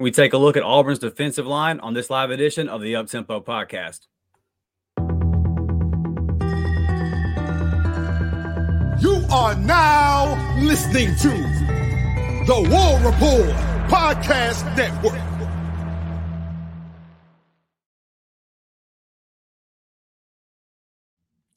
We take a look at Auburn's defensive line on this live edition of the Uptempo podcast. You are now listening to the War Report Podcast Network.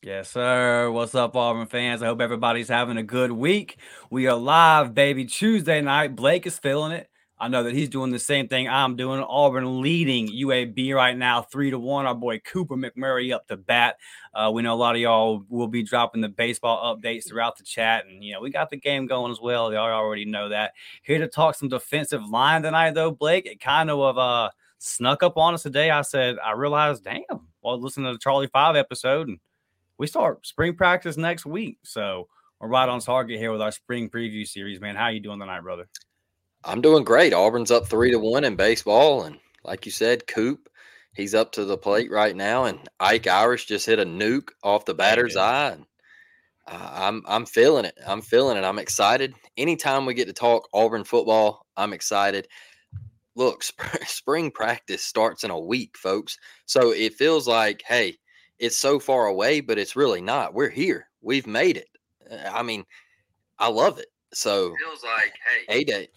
Yes, sir. What's up, Auburn fans? I hope everybody's having a good week. We are live, baby. Tuesday night. Blake is feeling it. I know that he's doing the same thing I'm doing. Auburn leading UAB right now, three to one. Our boy Cooper McMurray up to bat. Uh, we know a lot of y'all will be dropping the baseball updates throughout the chat, and you know we got the game going as well. Y'all already know that. Here to talk some defensive line tonight, though, Blake. It kind of uh snuck up on us today. I said I realized, damn, while listening to the Charlie Five episode and we start spring practice next week. So we're right on target here with our spring preview series, man. How you doing tonight, brother? I'm doing great. Auburn's up three to one in baseball, and like you said, Coop, he's up to the plate right now, and Ike Irish just hit a nuke off the batter's eye. And, uh, I'm I'm feeling it. I'm feeling it. I'm excited. Anytime we get to talk Auburn football, I'm excited. Look, sp- spring practice starts in a week, folks. So it feels like, hey, it's so far away, but it's really not. We're here. We've made it. Uh, I mean, I love it. So it feels like, hey, a day.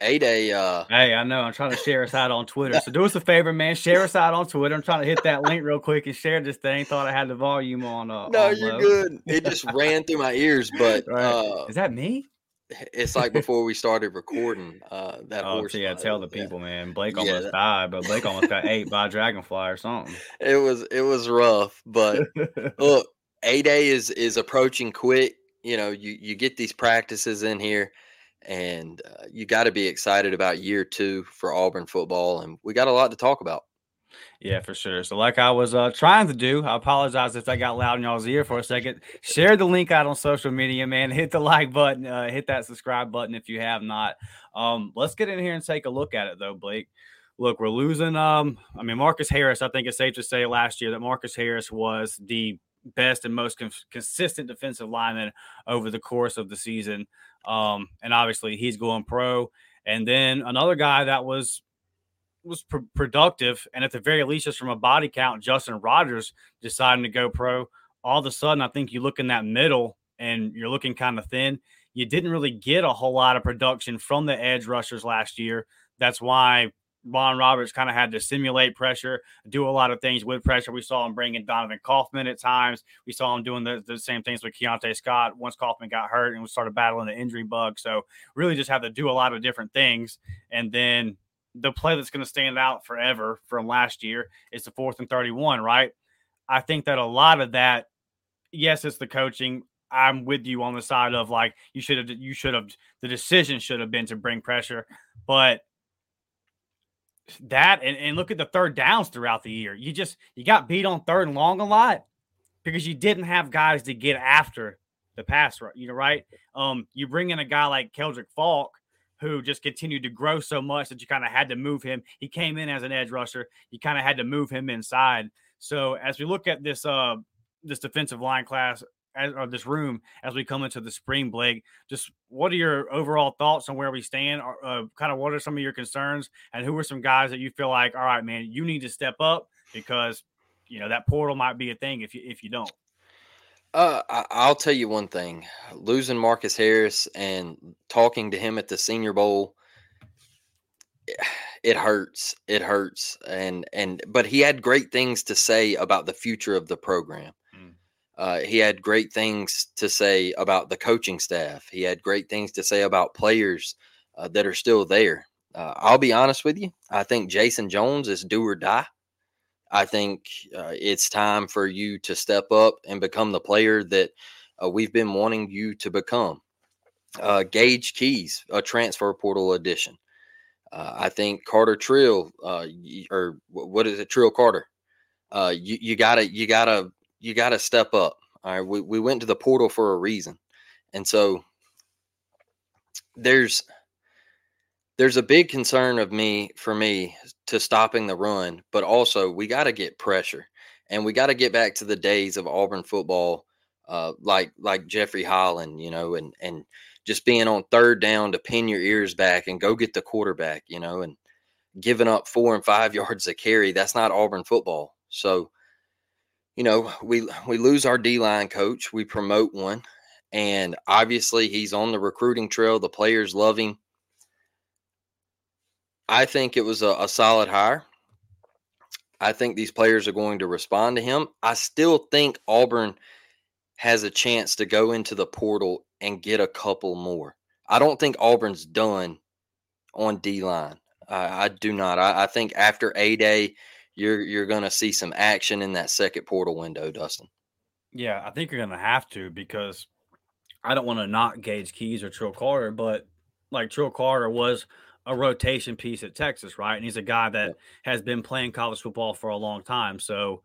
A day. Uh, hey, I know. I'm trying to share us out on Twitter. So do us a favor, man. Share us out on Twitter. I'm trying to hit that link real quick and share this thing. Thought I had the volume on. Uh, no, on you're low. good. It just ran through my ears, but Right. uh, Is that me? it's like before we started recording. Uh, that Oh, horse. so yeah. Tell the Yeah. people, man. Blake Yeah, almost that- died, but Blake almost got ate by a dragonfly or something. It was it was rough, but look, a day is is approaching quick. You know, you you get these practices in here, and uh, you got to be excited about year two for Auburn football, and we got a lot to talk about. Yeah, for sure. So, like I was uh, trying to do, I apologize if that got loud in y'all's ear for a second. Share the link out on social media, man. Hit the like button, uh, hit that subscribe button if you have not. Um, let's get in here and take a look at it, though, Blake. Look, we're losing. Um, I mean, Marcus Harris. I think it's safe to say last year that Marcus Harris was the best and most cons- consistent defensive lineman over the course of the season. Um, and obviously, he's going pro. And then another guy that was was pr- productive, and at the very least, just from a body count, Justin Rogers deciding to go pro. All of a sudden, I think you look in that middle and you're looking kind of thin. You didn't really get a whole lot of production from the edge rushers last year. That's why Ron Roberts kind of had to simulate pressure, do a lot of things with pressure. We saw him bringing Donovan Kaufman at times. We saw him doing the, the same things with Keionte Scott once Kaufman got hurt and we started battling the injury bug. So really just had to do a lot of different things. And then the play that's going to stand out forever from last year is the fourth and 31, right? I think that a lot of that, yes, it's the coaching. I'm with you on the side of like you should have you should have the decision should have been to bring pressure, but that and, and look at the third downs throughout the year. You just you got beat on third and long a lot because you didn't have guys to get after the pass, you know, right? Um, you bring in a guy like Keldric Faulk, who just continued to grow so much that you kind of had to move him. He came in as an edge rusher. You kind of had to move him inside. So as we look at this uh this defensive line class as, or this room as we come into the spring, Blake, just what are your overall thoughts on where we stand? Or, Uh, kind of what are some of your concerns, and who are some guys that you feel like, all right, man, you need to step up because you know that portal might be a thing if you if you don't. Uh, I'll tell you one thing: losing Marcus Harris and talking to him at the Senior Bowl, it hurts. It hurts, and and but he had great things to say about the future of the program. Uh, he had great things to say about the coaching staff. He had great things to say about players uh, that are still there. Uh, I'll be honest with you. I think Jason Jones is do or die. I think uh, it's time for you to step up and become the player that uh, we've been wanting you to become. Gage Keys, a transfer portal addition. I think Carter Trill, or what is it, Trill Carter? You, you gotta, you gotta, you gotta step up. All right, we, we went to the portal for a reason, and so there's there's a big concern of me for me to stopping the run, but also we got to get pressure and we got to get back to the days of Auburn football, uh, like like Jeffrey Holland, you know, and and just being on third down to pin your ears back and go get the quarterback, you know, and giving up four and five yards a carry. That's not Auburn football. So, you know, we we lose our D line coach, we promote one, and obviously he's on the recruiting trail. The players love him. I think it was a, a solid hire. I think these players are going to respond to him. I still think Auburn has a chance to go into the portal and get a couple more. I don't think Auburn's done on D line. I, I do not. I, I, think after a day, you're you're going to see some action in that second portal window, Dustin. Yeah, I think you're going to have to because I don't want to knock Gage Keys or Trill Carter, but like Trill Carter was a rotation piece at Texas, right? And he's a guy that has been playing college football for a long time. So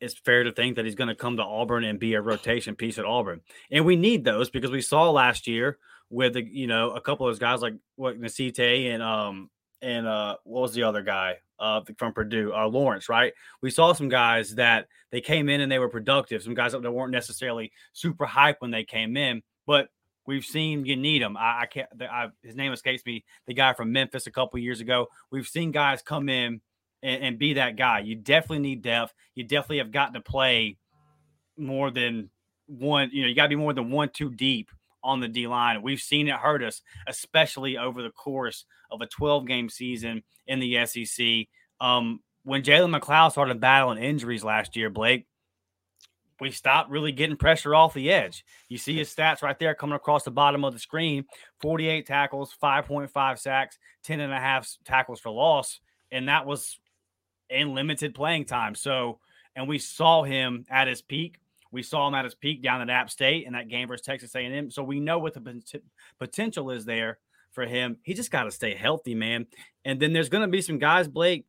it's fair to think that he's going to come to Auburn and be a rotation piece at Auburn. And we need those because we saw last year with the, you know, a couple of those guys like what Nasite and um and uh what was the other guy uh from Purdue, uh Lawrence, right? We saw some guys that they came in and they were productive, some guys that weren't necessarily super hype when they came in, but We've seen you need them. I, I can't. I, his name escapes me. The guy from Memphis a couple years ago. We've seen guys come in and, and be that guy. You definitely need depth. You definitely have got to play more than one. You know, you got to be more than one, two deep on the D line. We've seen it hurt us, especially over the course of a 12 game season in the SEC. Um, when Jalen McLeod started battling injuries last year, Blake, we stopped really getting pressure off the edge. You see his stats right there coming across the bottom of the screen 48 tackles, 5.5 sacks, 10 and a half tackles for loss. And that was in limited playing time. So, and we saw him at his peak. We saw him at his peak down at App State in that game versus Texas A&M. So we know what the potential is there for him. He just got to stay healthy, man. And then there's going to be some guys, Blake,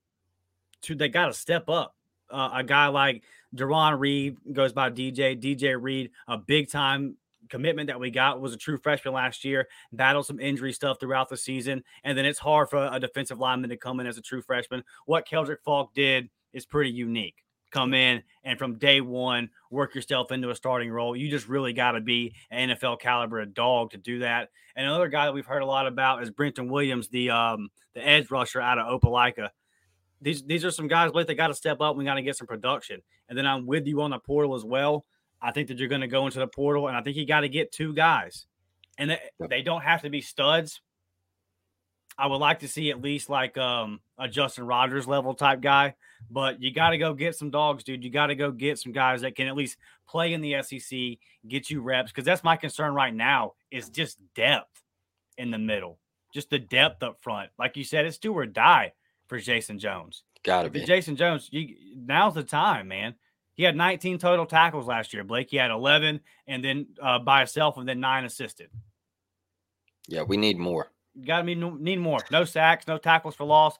to they got to step up. Uh, a guy like Deron Reed goes by DJ. DJ Reed, a big time commitment that we got was a true freshman last year, battled some injury stuff throughout the season. And then it's hard for a defensive lineman to come in as a true freshman. What Keldric Faulk did is pretty unique. Come in and from day one, work yourself into a starting role. You just really got to be an NFL caliber dog to do that. And another guy that we've heard a lot about is Brenton Williams, the um, the edge rusher out of Opelika these these are some guys, Blake, they got to step up. We got to get some production. And then I'm with you on the portal as well. I think that you're going to go into the portal, and I think you got to get two guys, and they, they don't have to be studs. I would like to see at least like um, a Justin Rogers level type guy, but you got to go get some dogs, dude. You got to go get some guys that can at least play in the SEC, get you reps, because that's my concern right now is just depth in the middle, just the depth up front. Like you said, it's do or die for Jason Jones. Got to be Jason Jones. You, now's the time, man. He had 19 total tackles last year. Blake, he had 11, and then uh, by himself, and then nine assisted. Yeah, we need more. Got to need more. No sacks, no tackles for loss.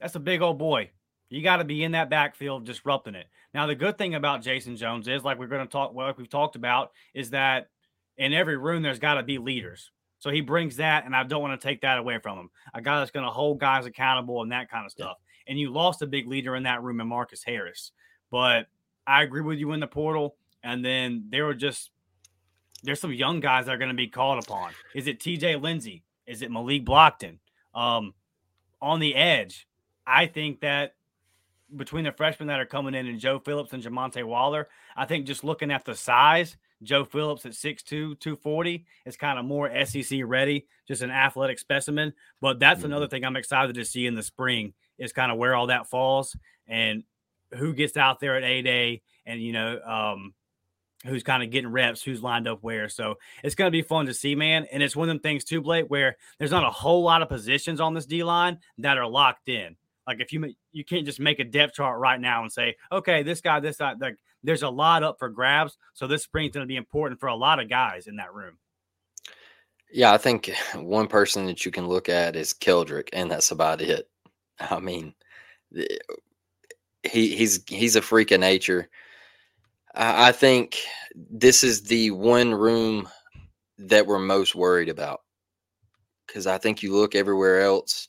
That's a big old boy. You got to be in that backfield disrupting it. Now, the good thing about Jason Jones is, like we're going to talk, well, like we've talked about, is that in every room there's got to be leaders. So he brings that, and I don't want to take that away from him. A guy that's going to hold guys accountable and that kind of stuff. Yeah. And you lost a big leader in that room in Marcus Harris. But I agree with you in the portal. And then there were just there's some young guys that are going to be called upon. Is it TJ Lindsey? Is it Malik Blocton? Um, on the edge, I think that between the freshmen that are coming in and Joe Phillips and Jamonta Waller, I think just looking at the size, Joe Phillips at 6'2, 240 is kind of more SEC ready, just an athletic specimen. But that's mm-hmm. another thing I'm excited to see in the spring is kind of where all that falls and who gets out there at A Day and, you know, um, who's kind of getting reps, who's lined up where. So it's going to be fun to see, man. And it's one of them things too, Blake, where there's not a whole lot of positions on this D line that are locked in. Like if you you can't just make a depth chart right now and say, okay, this guy, this guy, like there's a lot up for grabs. So this spring's going to be important for a lot of guys in that room. Yeah, I think one person that you can look at is Keldric, and that's about it. I mean, he he's he's a freak of nature. I think this is the one room that we're most worried about because I think you look everywhere else.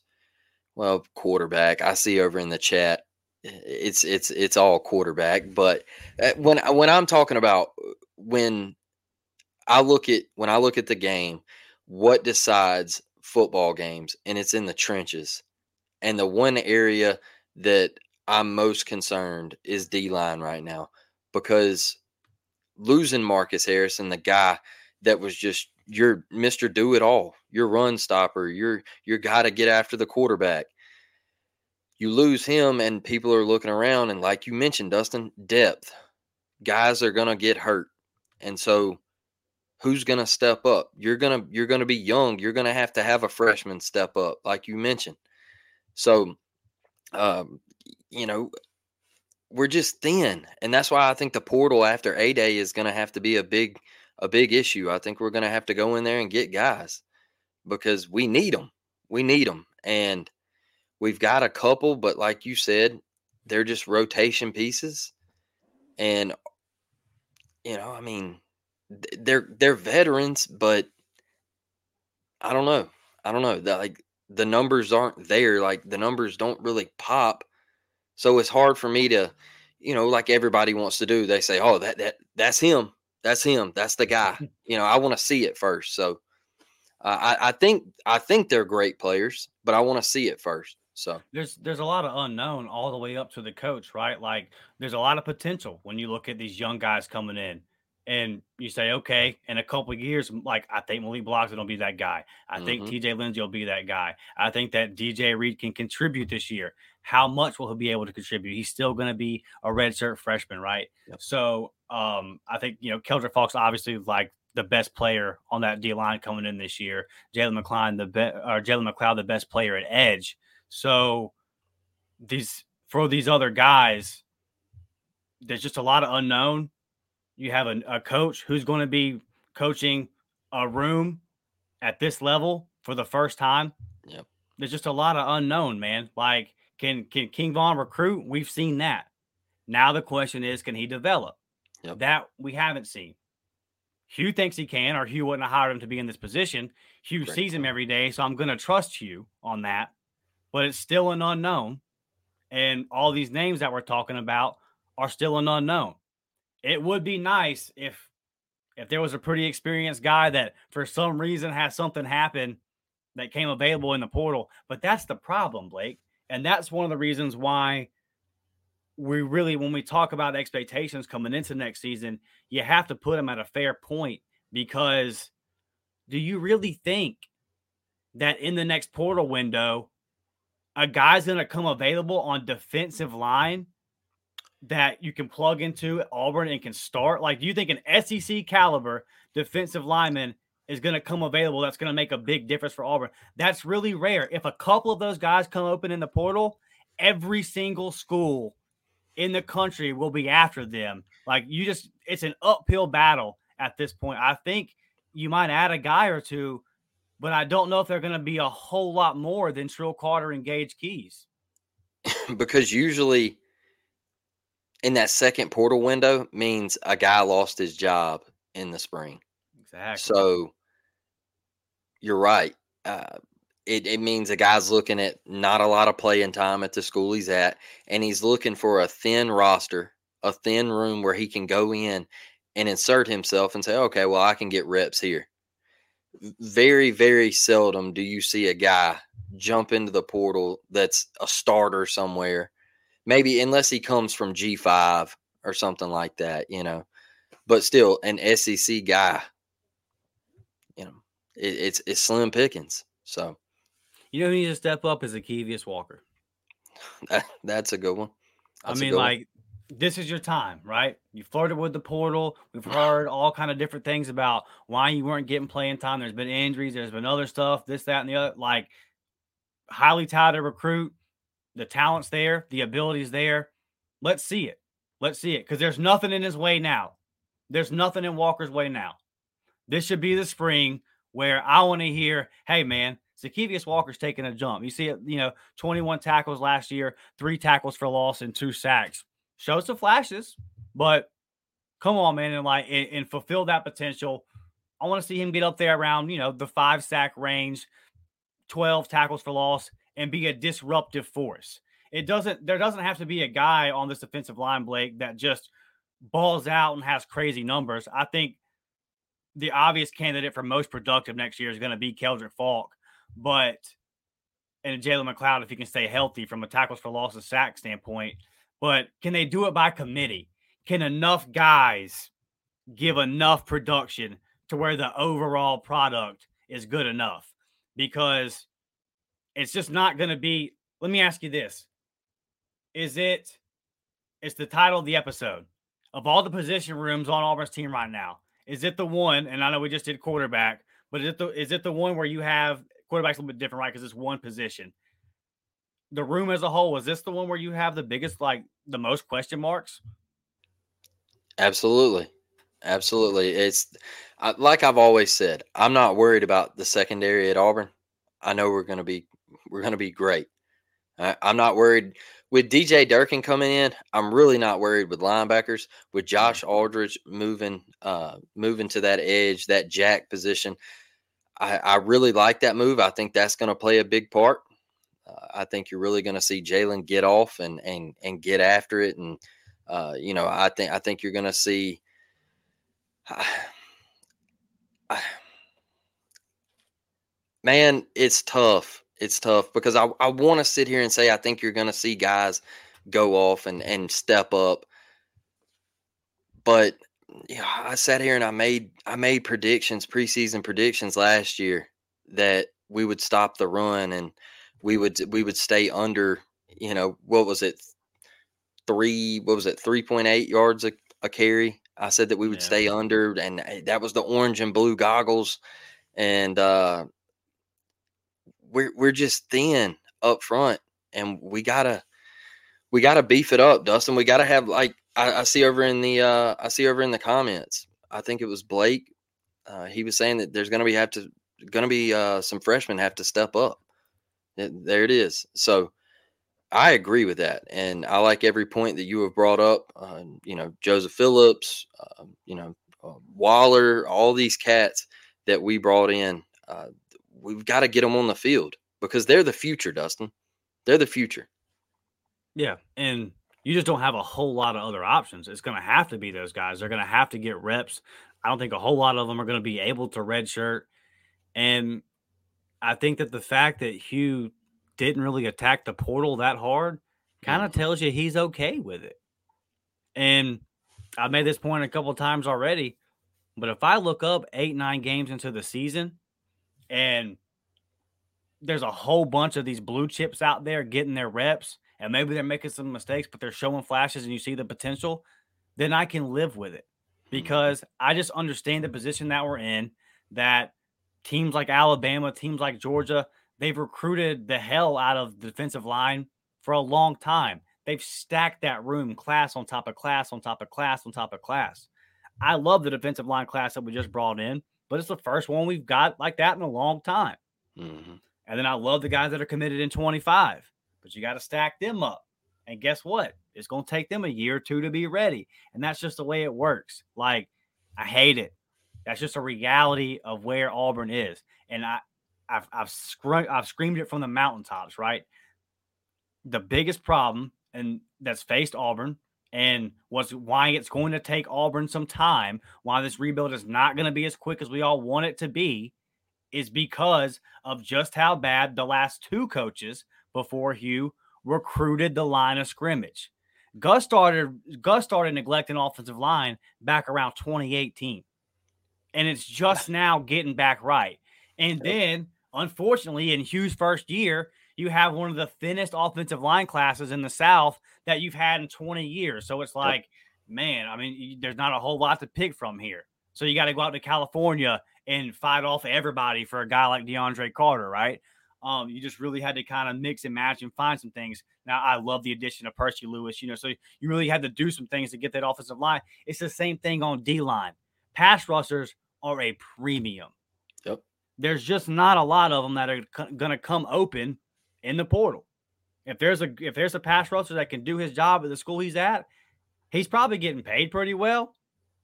Well, quarterback. I see over in the chat it's it's it's all quarterback. But uh, when when I'm talking about when I look at when I look at the game, what decides football games, and it's in the trenches. And the one area that I'm most concerned is D line right now because losing Marcus Harrison, the guy that was just your Mr. Do It All, your run stopper, your your guy to get after the quarterback. You lose him, and people are looking around, and like you mentioned, Dustin, depth. Guys are gonna get hurt, and so who's gonna step up? You're gonna you're gonna be young. You're gonna have to have a freshman step up, like you mentioned. So, um, you know, we're just thin, and that's why I think the portal after a day is gonna have to be a big a big issue. I think we're going to have to go in there and get guys because we need them. We need them. And we've got a couple, but like you said, they're just rotation pieces. And, you know, I mean, they're they're veterans, but I don't know. I don't know. That like the numbers aren't there. Like the numbers don't really pop. So it's hard for me to, you know, like everybody wants to do. They say, "Oh, that that that's him." That's him. That's the guy. You know, I want to see it first. So uh, I, I think I think they're great players, but I want to see it first. So there's there's a lot of unknown all the way up to the coach, right? Like there's a lot of potential when you look at these young guys coming in, and you say, okay, in a couple of years, like I think Malik Blocton will be that guy. I mm-hmm. think T.J. Lindsey will be that guy. I think that DJ Reed can contribute this year. How much will he be able to contribute? He's still going to be a redshirt freshman, right? Yep. So um, I think you know Keldric Faulk obviously like the best player on that D line coming in this year. Jalen McLean, the best, or Jalen McLeod, the best player at edge. So these for these other guys, there's just a lot of unknown. You have a, a coach who's going to be coaching a room at this level for the first time. Yep. There's just a lot of unknown, man. Like can can King Vaughn recruit? We've seen that. Now the question is, can he develop? Yep. That we haven't seen. Hugh thinks he can, or Hugh wouldn't have hired him to be in this position. Hugh sees him every day, so I'm going to trust Hugh on that. But it's still an unknown, and all these names that we're talking about are still an unknown. It would be nice if if there was a pretty experienced guy that for some reason has something happen that came available in the portal. But that's the problem, Blake. And that's one of the reasons why we really, when we talk about expectations coming into next season, you have to put them at a fair point because do you really think that in the next portal window, a guy's going to come available on defensive line that you can plug into Auburn and can start? Like, do you think an SEC caliber defensive lineman is going to come available that's going to make a big difference for Auburn. That's really rare. If a couple of those guys come open in the portal, every single school in the country will be after them. Like you just, it's an uphill battle at this point. I think you might add a guy or two, but I don't know if they're going to be a whole lot more than Trill Carter and Gage Keys. because usually in that second portal window means a guy lost his job in the spring. Exactly. So you're right. Uh, it, it means a guy's looking at not a lot of playing time at the school he's at, and he's looking for a thin roster, a thin room where he can go in and insert himself and say, okay, well, I can get reps here. Very, very seldom do you see a guy jump into the portal that's a starter somewhere. Maybe unless he comes from G5 or something like that, you know. But still, an SEC guy you know, it, it's it's slim pickings. So, you know, who needs to step up is Zykeivous Walker. That, that's a good one. That's I mean, like one. this is your time, right? You flirted with the portal. We've heard all kind of different things about why you weren't getting playing time. There's been injuries. There's been other stuff. This, that, and the other. Like highly touted recruit. The talent's there. The ability's there. Let's see it. Let's see it because there's nothing in his way now. There's nothing in Walker's way now. This should be the spring where I want to hear, hey, man, Zykeivous Walker's taking a jump. You see it, you know, 21 tackles last year, three tackles for loss, and two sacks. Shows some flashes, but come on, man, and like and, and fulfill that potential. I want to see him get up there around, you know, the five sack range, 12 tackles for loss, and be a disruptive force. It doesn't, there doesn't have to be a guy on this defensive line, Blake, that just balls out and has crazy numbers. I think the obvious candidate for most productive next year is going to be Keldric Faulk, but and Jalen McLeod if he can stay healthy from a tackles for loss and sack standpoint. But can they do it by committee? Can enough guys give enough production to where the overall product is good enough? Because it's just not going to be. Let me ask you this: Is it? It's the title of the episode of all the position rooms on Auburn's team right now. Is it the one? And I know we just did quarterback, but is it the is it the one where you have quarterback's a little bit different, right? Because it's one position. The room as a whole, is this the one where you have the biggest, like the most question marks? Absolutely. Absolutely. It's like I've always said, I'm not worried about the secondary at Auburn. I know we're going to be we're going to be great. I, I'm not worried with DJ Durkin coming in. I'm really not worried with linebackers. With Josh Aldridge moving uh moving to that edge, that jack position, I, I really like that move. I think that's going to play a big part. Uh, I think you're really going to see Jalen get off and and and get after it, and uh, you know, I think I think you're going to see. man, it's tough. It's tough because I, I want to sit here and say I think you're going to see guys go off and, and step up. But you know, I sat here and I made I made predictions, preseason predictions last year that we would stop the run and we would we would stay under, you know, what was it? Three, what was it, 3.8 yards a, a carry. I said that we would yeah. stay under, and eh, that was the orange and blue goggles. And uh we're we're just thin up front, and we gotta we gotta beef it up, Dustin. We gotta have like I, I see over in the uh, I see over in the comments. I think it was Blake. Uh, he was saying that there's gonna be have to gonna be uh, some freshmen have to step up. There it is. So I agree with that, and I like every point that you have brought up. Uh, you know, Joseph Phillips, uh, you know, uh, Waller, all these cats that we brought in. Uh, we've got to get them on the field because they're the future, Dustin. They're the future. Yeah, and you just don't have a whole lot of other options. It's going to have to be those guys. They're going to have to get reps. I don't think a whole lot of them are going to be able to redshirt. And I think that the fact that Hugh didn't really attack the portal that hard kind of mm. tells you he's okay with it. And I made this point a couple times already, but if I look up eight, nine games into the season and there's a whole bunch of these blue chips out there getting their reps, and maybe they're making some mistakes, but they're showing flashes and you see the potential, then I can live with it mm-hmm. because I just understand the position that we're in. That teams like Alabama, teams like Georgia, they've recruited the hell out of the defensive line for a long time. They've stacked that room class on top of class on top of class on top of class. I love the defensive line class that we just brought in but it's the first one we've got like that in a long time. Mm-hmm. And then I love the guys that are committed in 25, but you got to stack them up. And guess what? It's going to take them a year or two to be ready. And that's just the way it works. Like, I hate it. That's just a reality of where Auburn is. And I, I've, I've, scr- I've screamed it from the mountaintops, right? The biggest problem and that's faced Auburn and what's why it's going to take Auburn some time, why this rebuild is not going to be as quick as we all want it to be, is because of just how bad the last two coaches before Hugh recruited the line of scrimmage. Gus started Gus started neglecting offensive line back around 2018. And it's just now getting back right. And then, unfortunately, in Hugh's first year, you have one of the thinnest offensive line classes in the South that you've had in 20 years. So it's like, man, I mean, there's not a whole lot to pick from here. So you got to go out to California and fight off everybody for a guy like DeAndre Carter, right? Um, you just really had to kind of mix and match and find some things. Now, I love the addition of Percy Lewis, you know, so you really had to do some things to get that offensive line. It's the same thing on D line. Pass rushers are a premium. Yep. There's just not a lot of them that are going to come open in the portal. If there's a if there's a pass rusher that can do his job at the school he's at, he's probably getting paid pretty well.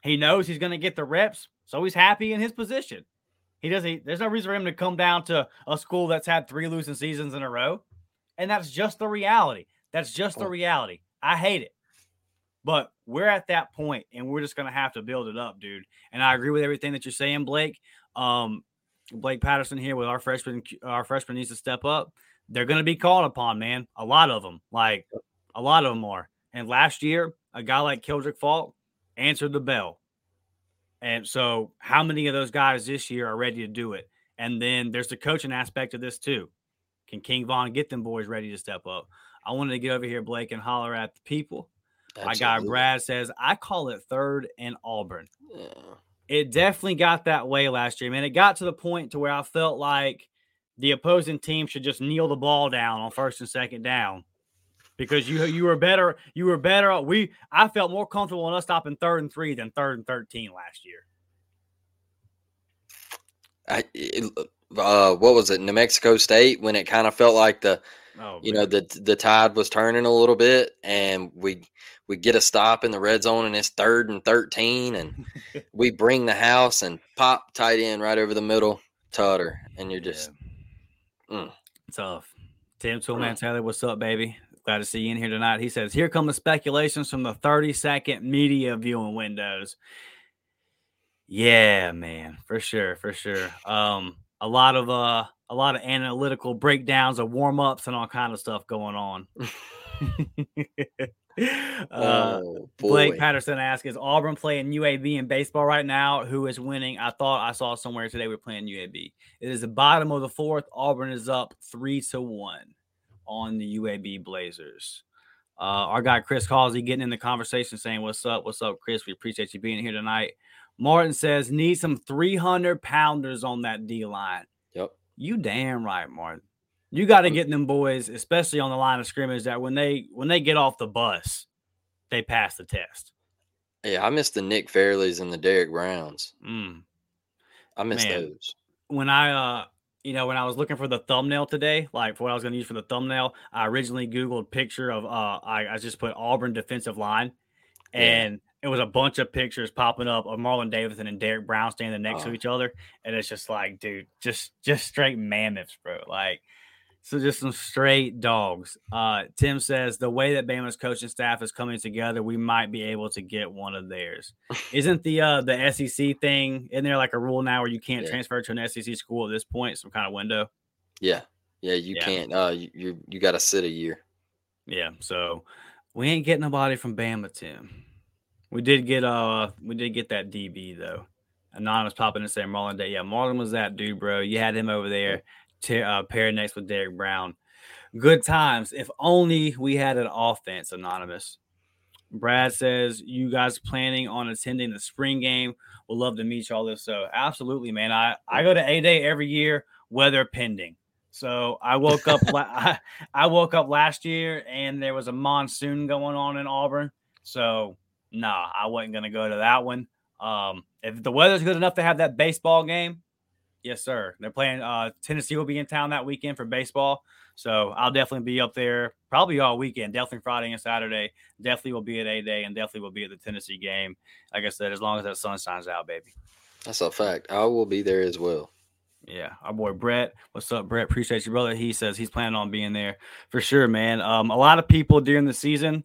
He knows he's going to get the reps, so he's happy in his position. He doesn't. There's no reason for him to come down to a school that's had three losing seasons in a row, and that's just the reality. That's just the reality. I hate it. But we're at that point, and we're just gonna have to build it up, dude. And I agree with everything that you're saying, Blake. Um, Blake Patterson here with our freshman, our freshman needs to step up. They're gonna be called upon, man. A lot of them, like a lot of them are. And last year, a guy like Keldric Faulk answered the bell. And so, how many of those guys this year are ready to do it? And then there's the coaching aspect of this too. Can King Von get them boys ready to step up? I wanted to get over here, Blake, and holler at the people. My guy Brad says, I call it third and Auburn. Yeah. It definitely got that way last year, man. It got to the point to where I felt like the opposing team should just kneel the ball down on first and second down because you you were better. You were better. We I felt more comfortable on us stopping third and three than third and thirteen last year. I, uh, what was it, New Mexico State, when it kind of felt like the, oh, you know, the the tide was turning a little bit, and we we get a stop in the red zone, and it's third and thirteen, and we bring the house and pop tight end right over the middle, Tutter, and you're just yeah. mm. tough. Tim Toolman Taylor, what's up, baby? Glad to see you in here tonight. He says, Here come the speculations from the 30 second media viewing windows. Yeah, man, for sure, for sure. Um, a lot of uh a lot of analytical breakdowns of warm-ups and all kind of stuff going on. uh, oh, Blake Patterson asks, "Is Auburn playing UAB in baseball right now? Who is winning?" I thought I saw somewhere today we're playing UAB. It is the bottom of the fourth. Auburn is up three to one on the UAB Blazers. Uh, our guy Chris Halsey getting in the conversation, saying, "What's up? What's up, Chris? We appreciate you being here tonight." Martin says, "Need some 300 pounders on that D line." Yep. You damn right, Martin. You got to get them boys, especially on the line of scrimmage, that when they when they get off the bus, they pass the test. Yeah, I miss the Nick Fairleys and the Derek Browns. Mm. I miss Man, those. When I uh you know, when I was looking for the thumbnail today, like for what I was going to use for the thumbnail, I originally Googled picture of, uh, I, I just put Auburn defensive line and yeah. it was a bunch of pictures popping up of Marlon Davidson and Derek Brown standing next to each other. And it's just like, dude, just, just straight mammoths, bro. Like, so just some straight dogs. Uh, Tim says the way that Bama's coaching staff is coming together, we might be able to get one of theirs. Isn't the uh, the SEC thing in there like a rule now where you can't yeah. transfer to an SEC school at this point? Some kind of window. Yeah, yeah, you yeah. can't. Uh, you you, you got to sit a year. Yeah, so we ain't getting nobody from Bama, Tim. We did get uh we did get that DB though. Anonymous popping and saying Marlon Day. Yeah, Marlon was that dude, bro. You had him over there t- uh, paired next with Derek Brown. Good times. If only we had an offense, Anonymous. Brad says, You guys planning on attending the spring game? We'll love to meet y'all this. So, absolutely, man. I, I go to A Day every year, weather pending. So I woke up. I, I woke up last year and there was a monsoon going on in Auburn. So nah, I wasn't gonna go to that one. Um, if the weather's good enough to have that baseball game, Yes, sir. They're playing. Uh, Tennessee will be in town that weekend for baseball, so I'll definitely be up there probably all weekend. Definitely Friday and Saturday. Definitely will be at A Day, and definitely will be at the Tennessee game. Like I said, as long as that sun shines out, baby. That's a fact. I will be there as well. Yeah, our boy Brett. What's up, Brett? Appreciate you, brother. He says he's planning on being there for sure, man. Um, a lot of people during the season.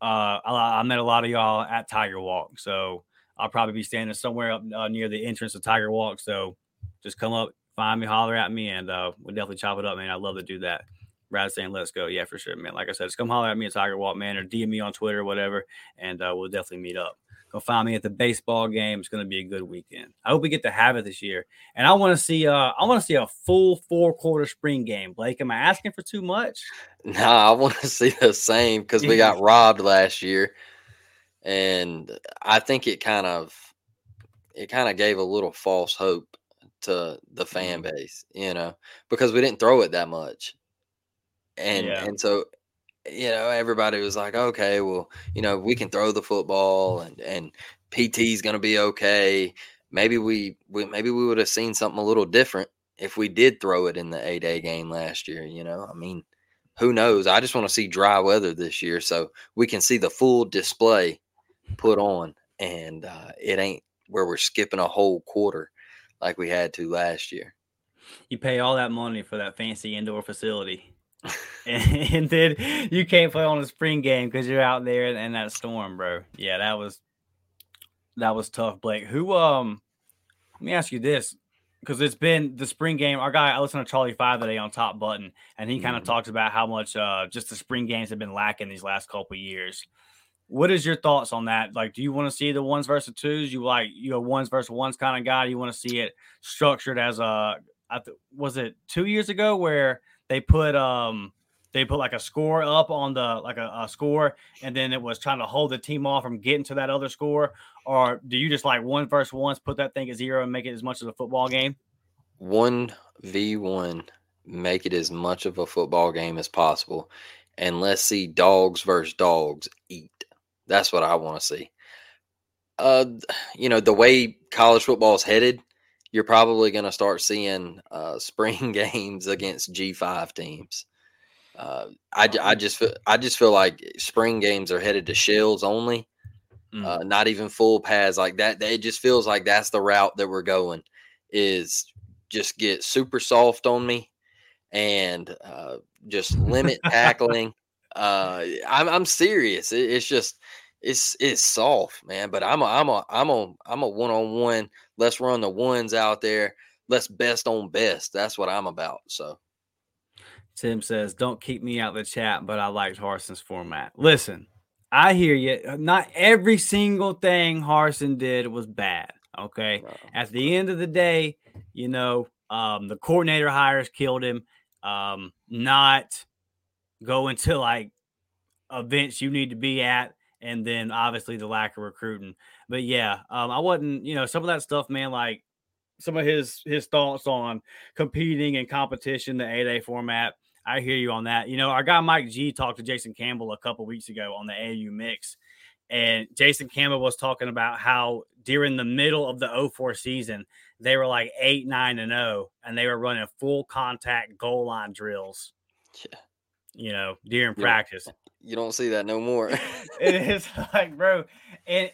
Uh, I, I met a lot of y'all at Tiger Walk, so I'll probably be standing somewhere up uh, near the entrance of Tiger Walk. So just come up, find me, holler at me, and uh, we'll definitely chop it up, man. I love to do that. Brad saying, let's go. Yeah, for sure, man. Like I said, just come holler at me at Tiger Walk, man, or DM me on Twitter or whatever, and uh, we'll definitely meet up. Go find me at the baseball game. It's going to be a good weekend. I hope we get to have it this year. And I want to see uh I want to see a full four quarter spring game. Blake, am I asking for too much? No, I want to see the same because we got robbed last year. And I think it kind of it kind of gave a little false hope to the fan mm-hmm. base, you know, because we didn't throw it that much. And yeah. and so you know, everybody was like, okay, well, you know, we can throw the football and and PT's going to be okay. Maybe we, we maybe we would have seen something a little different if we did throw it in the A Day game last year, you know. I mean, who knows? I just want to see dry weather this year so we can see the full display put on and uh, it ain't where we're skipping a whole quarter like we had to last year. You pay all that money for that fancy indoor facility, and, and, then you can't play on a spring game because you're out there in, that storm, bro. Yeah, that was that was tough, Blake. Who um let me ask you this because it's been the spring game. Our guy, I listened to Charlie Five today on Top Button, and he kind of mm-hmm. talks about how much uh just the spring games have been lacking these last couple years. What is your thoughts on that? Like, do you want to see the ones versus twos? You like you know ones versus ones kind of guy? you want to see it structured as a was it two years ago where they put um they put like a score up on the like a, a, score and then it was trying to hold the team off from getting to that other score or do you just like one versus ones put that thing at zero and make it as much as a football game one v one make it as much of a football game as possible and let's see dogs versus dogs eat that's what i want to see uh you know the way college football is headed you're probably going to start seeing uh, spring games against G5 teams. Uh, I, I just feel, I just feel like spring games are headed to shells only, mm. uh, not even full pads like that. It just feels like that's the route that we're going. Is just get super soft on me and uh, just limit tackling. Uh, I'm I'm serious. It, it's just it's it's soft, man. But I'm a I'm a I'm a I'm a one on one. Let's run the ones out there. Let's best on best. That's what I'm about. So Tim says, "Don't keep me out the chat, but I liked Harsin's format." Listen, I hear you. Uh, not every single thing Harson did was bad. Okay. No. At the end of the day, you know, um, the coordinator hires killed him. Um, not going to like events you need to be at and then obviously the lack of recruiting. But yeah, um, I wasn't, you know, some of that stuff, man, like some of his his thoughts on competing and competition, the 8A format. I hear you on that. You know, our guy Mike G talked to Jason Campbell a couple weeks ago on the AU mix. And Jason Campbell was talking about how during the middle of the 04 season, they were like 8, 9, and 0, and they were running full contact goal line drills. Yeah. You know, during practice you don't see that no more. it is like, bro, and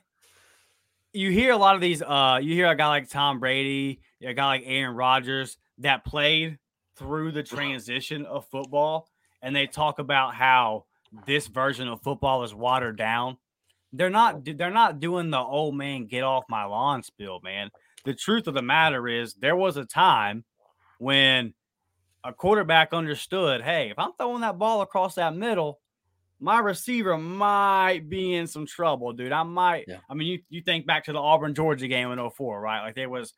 you hear a lot of these. Uh, you hear a guy like Tom Brady, a guy like Aaron Rodgers that played through the transition of football, and they talk about how this version of football is watered down. They're not. They're not doing the old man get off my lawn spill, man. The truth of the matter is, there was a time when a quarterback understood, hey, if I'm throwing that ball across that middle, my receiver might be in some trouble, dude. I might. Yeah. I mean, you, you think back to the Auburn Georgia game in 04, right? Like there was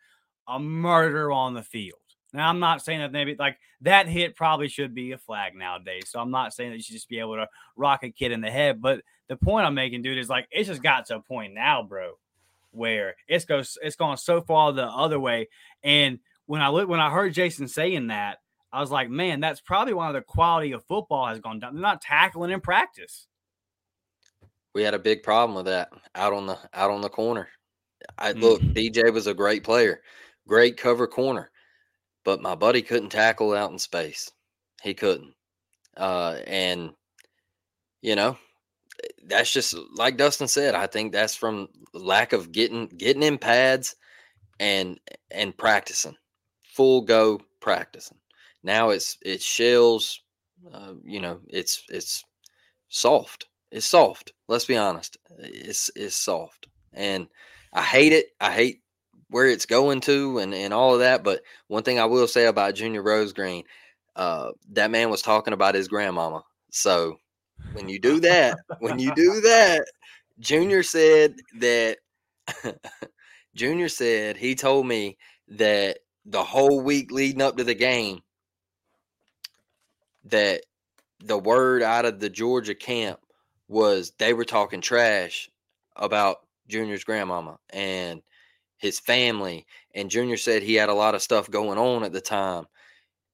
a murder on the field. Now, I'm not saying that maybe like that hit probably should be a flag nowadays. So I'm not saying that you should just be able to rock a kid in the head. But the point I'm making, dude, is like it's just got to a point now, bro, where it's goes it's gone so far the other way. And when I look when I heard Jason saying that, I was like, man, that's probably one of the quality of football has gone down. They're not tackling in practice. We had a big problem with that out on the out on the corner. I look, mm-hmm. DJ was a great player, great cover corner, but my buddy couldn't tackle out in space. He couldn't. Uh, and you know, that's just like Dustin said. I think that's from lack of getting getting in pads and and practicing, full go practicing. Now it's it's shells. Uh, you know, it's it's soft. It's soft. Let's be honest. It's it's soft, and I hate it. I hate where it's going to, and and all of that. But one thing I will say about Junior Rosegreen, uh, that man was talking about his grandmama. So when you do that, when you do that, Junior said that. Junior said he told me that the whole week leading up to the game, that the word out of the Georgia camp was they were talking trash about Junior's grandmama and his family. And Junior said he had a lot of stuff going on at the time.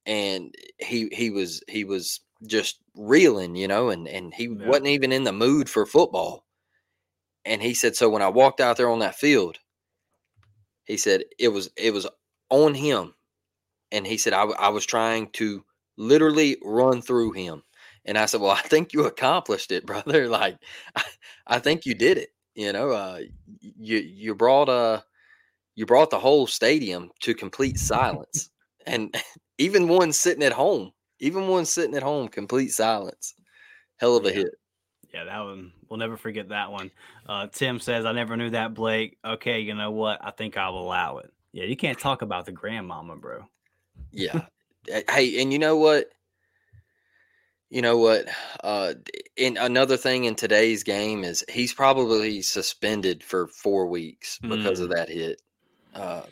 And he he was he was just reeling, you know, and, and he yeah. wasn't even in the mood for football. And he said, so when I walked out there on that field, he said it was it was on him. And he said I, I was trying to literally run through him. And I said, Well, I think you accomplished it, brother. Like, I, I think you did it. You know, uh, you you brought uh you brought the whole stadium to complete silence. and even one sitting at home, Even one sitting at home, complete silence. Hell of a Yeah. hit. Yeah, that one we'll never forget that one. Uh, Tim says, "I never knew that, Blake." Okay, you know what? I think I'll allow it. Yeah, you can't talk about the grandmama, bro. Yeah. Hey, and you know what? You know what? Uh, d- in another thing in today's game is he's probably suspended for four weeks because of that hit. Um,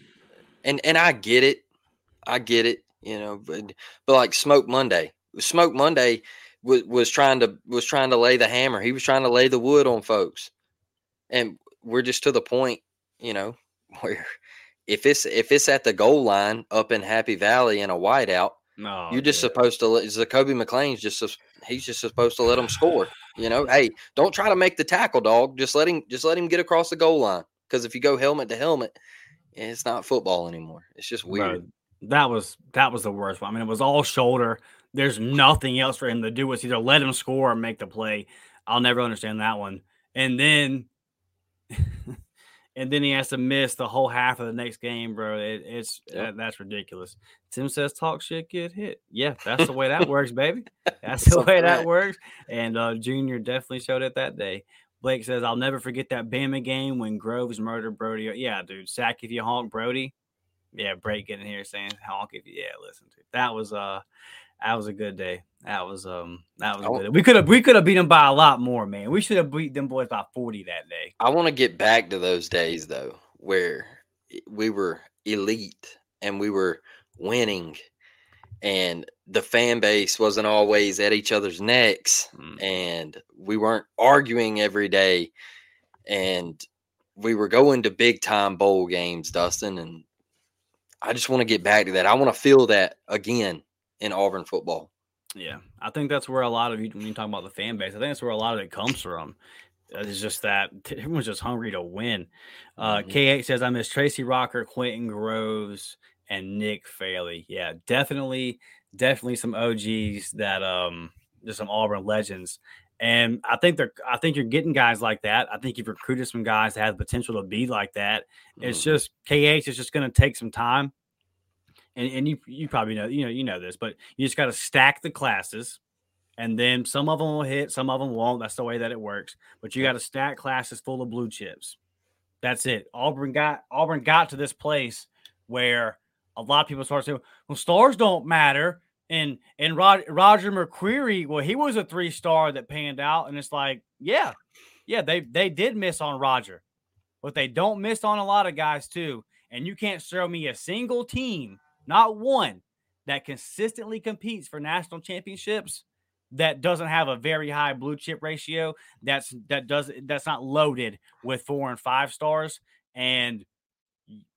and and I get it, I get it. You know, but but like Smoke Monday, Smoke Monday was was trying to was trying to lay the hammer. He was trying to lay the wood on folks, and we're just to the point, you know, where if it's if it's at the goal line up in Happy Valley in a whiteout, No, you're just yeah. supposed to let Jacoby McLean's just he's just supposed to let him score. You know, hey, don't try to make the tackle, dog. Just let him just let him get across the goal line. Because if you go helmet to helmet, it's not football anymore. It's just Bro, weird. that was that was the worst one. I mean, it was all shoulder. There's nothing else for him to do. It's either let him score or make the play. I'll never understand that one. And then, and then he has to miss the whole half of the next game, bro. It, it's Yep. that- that's ridiculous. Tim says, "Talk shit, get hit." Yeah, that's the way that works, baby. That's the way that works. And uh, Junior definitely showed it that day. Blake says, "I'll never forget that Bama game when Groves murdered Brodie." Yeah, dude, sack if you honk Brodie. Yeah, break getting here saying honk if you. Yeah, listen, dude, that was uh, that was a good day. That was um, that was good. We could have we could have beat them by a lot more, man. We should have beat them boys by forty that day. I want to get back to those days though, where we were elite and we were winning, and the fan base wasn't always at each other's necks. Mm. and we weren't arguing every day and we were going to big time bowl games dustin and i just want to get back to that i want to feel that again in auburn football Yeah, I think that's where a lot of you when you talk about the fan base, I think that's where a lot of it comes from. It's just that everyone's just hungry to win. Uh, Mhm. K8 says, I miss Tracy Rocker, Quentin Groves, and Nick Fairley. Yeah, definitely, definitely some OGs that um there's some Auburn legends. And I think they're I think you're getting guys like that. I think you've recruited some guys that have the potential to be like that. It's Mhm. just KH is just going to take some time. And, and you you probably know you know you know this, but you just got to stack the classes, and then some of them will hit, some of them won't. That's the way that it works. But you got to stack classes full of blue chips. That's it. Auburn got Auburn got to this place where a lot of people start saying, "Well, stars don't matter." And and Rod, Roger McCreary, well, he was a three star that panned out, and it's like, yeah, yeah, they they did miss on Roger, but they don't miss on a lot of guys too. And you can't show me a single team, not one, that consistently competes for national championships that doesn't have a very high blue chip ratio. That's that does that's not loaded with four and five stars. And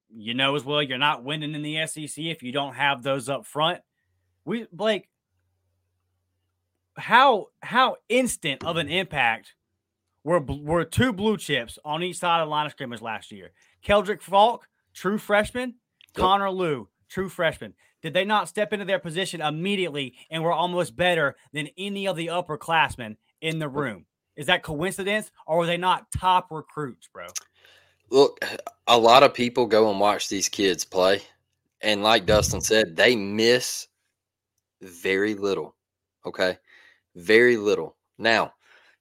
you know as well, you're not winning in the SEC if you don't have those up front. We Blake, how how instant of an impact were were two blue chips on each side of the line of scrimmage last year? Keldric Faulk, true freshman, Connor Lew, true freshmen? Did they not step into their position immediately and were almost better than any of the upperclassmen in the room? Is that coincidence or were they not top recruits, bro? look a lot of people go and watch these kids play and like dustin said they miss very little okay very little now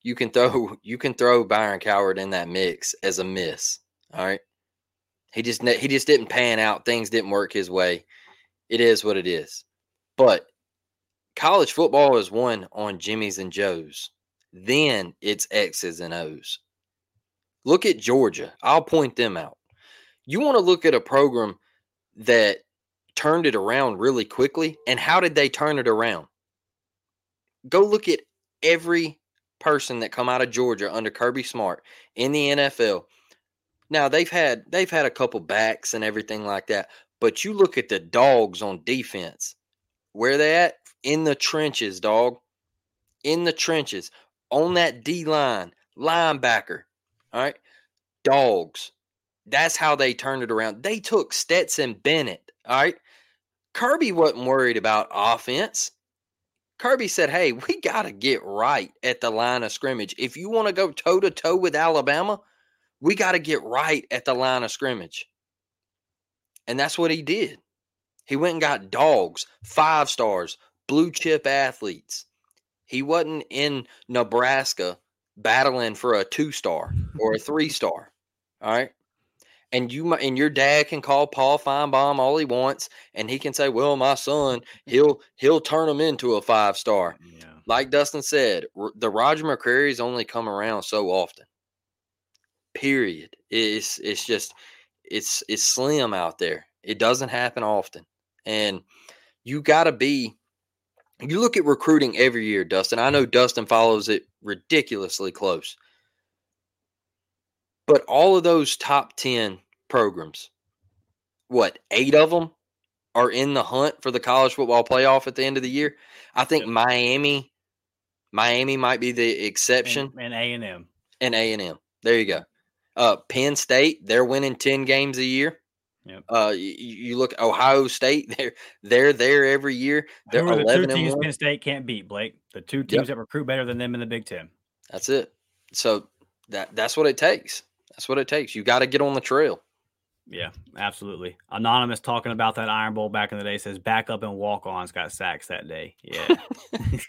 you can throw you can throw byron cowart in that mix as a miss all right he just he just didn't pan out things didn't work his way it is what it is but college football is won on jimmy's and joe's then it's x's and o's Look at Georgia. I'll point them out. You want to look at a program that turned it around really quickly. And how did they turn it around? Go look at every person that come out of Georgia under Kirby Smart in the NFL. Now they've had they've had a couple backs and everything like that. But you look at the dogs on defense. Where they at? In the trenches, dog. In the trenches. On that D line, linebacker. All right. Dogs. That's how they turned it around. They took Stetson Bennett. All right. Kirby wasn't worried about offense. Kirby said, Hey, we got to get right at the line of scrimmage. If you want to go toe to toe with Alabama, we got to get right at the line of scrimmage. And that's what he did. He went and got dogs, five stars, blue chip athletes. He wasn't in Nebraska battling for a two star or a three star. All right. And you and your dad can call Paul Finebaum all he wants, and he can say, "Well, my son, he'll he'll turn him into a five star." Yeah. Like Dustin said, the Roger McCreary's only come around so often. Period. It's it's just it's it's slim out there. It doesn't happen often, and you got to be. You look at recruiting every year, Dustin. I know Dustin follows it ridiculously close. But all of those top 10 programs, what, eight of them are in the hunt for the college football playoff at the end of the year? I think Miami, Miami might be the exception. And A and M. And A and M. There you go. Uh, Penn State, they're winning 10 games a year. Yep. Uh, you, you look Ohio State, they're they're there every year. They're Who are the eleven two teams. Penn State can't beat, Blake? The two teams that recruit better than them in the Big Ten. That's it. So that that's what it takes. That's what it takes. You got to get on the trail. Yeah, absolutely. Anonymous talking about that Iron Bowl back in the day says backup and walk ons got sacks that day. Yeah.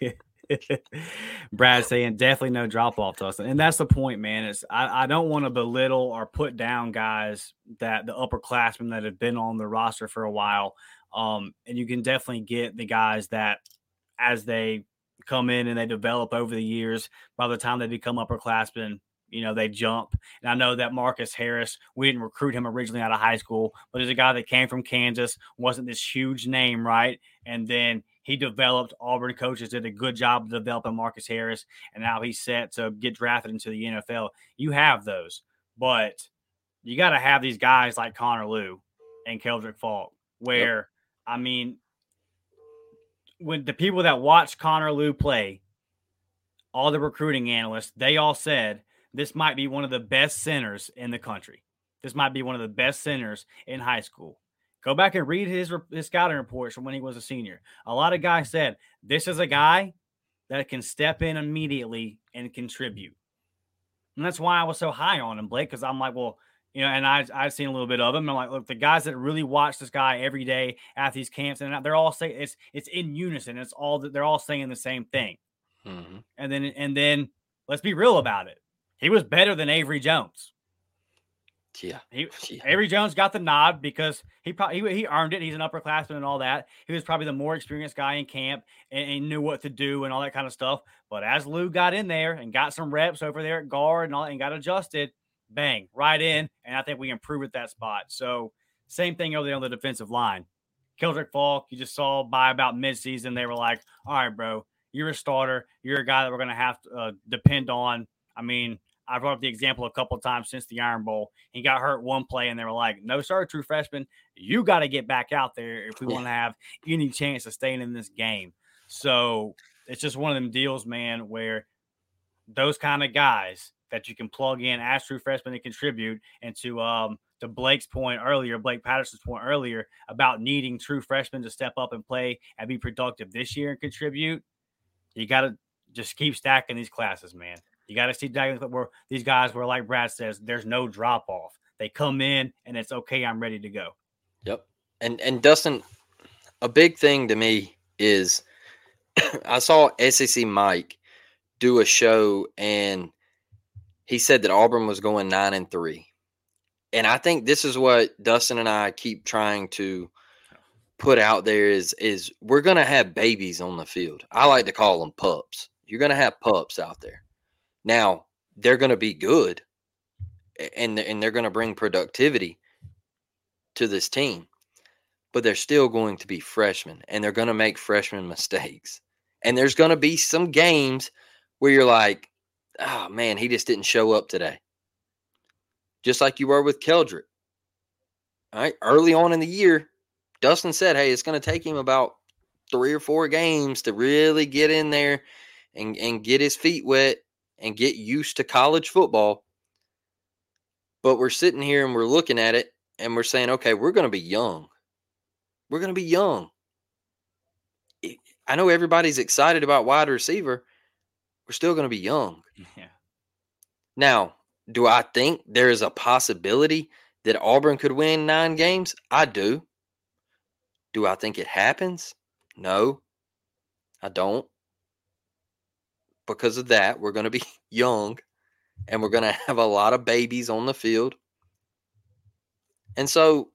Brad saying definitely no drop off to us. And that's the point, man. Is I, I don't want to belittle or put down guys that the upperclassmen that have been on the roster for a while. Um, and you can definitely get the guys that as they come in and they develop over the years, by the time they become upperclassmen, you know, they jump. And I know that Marcus Harris, we didn't recruit him originally out of high school, but he's a guy that came from Kansas, wasn't this huge name, right? And then he developed. Auburn coaches did a good job of developing Marcus Harris, and now he's set to get drafted into the NFL. You have those, but you got to have these guys like Connor Lew and Keldric Faulk, where yep. I mean, when the people that watch Connor Lew play, all the recruiting analysts, they all said this might be one of the best centers in the country. This might be one of the best centers in high school. Go back and read his, his scouting reports from when he was a senior. A lot of guys said this is a guy that can step in immediately and contribute. And that's why I was so high on him, Blake, because I'm like, well, you know, and I I've seen a little bit of him. I'm like, look, the guys that really watch this guy every day at these camps, and they're all saying it's it's in unison. It's all they're all saying the same thing. Mm-hmm. And then and then let's be real about it. He was better than Avery Jones. Yeah. He, yeah. Avery Jones got the nod because he probably he, he, earned it. He's an upperclassman and all that. He was probably the more experienced guy in camp and, and, knew what to do and all that kind of stuff. But as Lew got in there and got some reps over there at guard and all and got adjusted, bang, right in. And I think we improved at that spot. So same thing over there on the defensive line. Keldric Faulk, you just saw by about midseason, they were like, all right, bro, you're a starter. You're a guy that we're going to have to uh, depend on. I mean, I brought up the example a couple of times since the Iron Bowl. He got hurt one play, and they were like, "No, sir, true freshman, you got to get back out there if we want to have any chance of staying in this game." So it's just one of them deals, man, where those kind of guys that you can plug in as true freshmen and contribute, and to um to Blake's point earlier, Blake Patterson's point earlier about needing true freshmen to step up and play and be productive this year and contribute. You got to just keep stacking these classes, man. You got to see where these guys were like Brad says, there's no drop off. They come in and it's okay. I'm ready to go. Yep. And and Dustin, a big thing to me is I saw SEC Mike do a show and he said that Auburn was going nine and three. And I think this is what Dustin and I keep trying to put out there is is we're gonna have babies on the field. I like to call them pups. You're gonna have pups out there. Now, they're going to be good and, and they're going to bring productivity to this team, but they're still going to be freshmen and they're going to make freshman mistakes. And there's going to be some games where you're like, oh man, he just didn't show up today. Just like you were with Keldric. All right. Early on in the year, Dustin said, hey, it's going to take him about three or four games to really get in there and, and get his feet wet and get used to college football. But we're sitting here and we're looking at it and we're saying, okay, we're going to be young. We're going to be young. I know everybody's excited about wide receiver. We're still going to be young. Yeah. Now, do I think there is a possibility that Auburn could win nine games? I do. Do I think it happens? No. I don't. Because of that, we're going to be young and we're going to have a lot of babies on the field. And so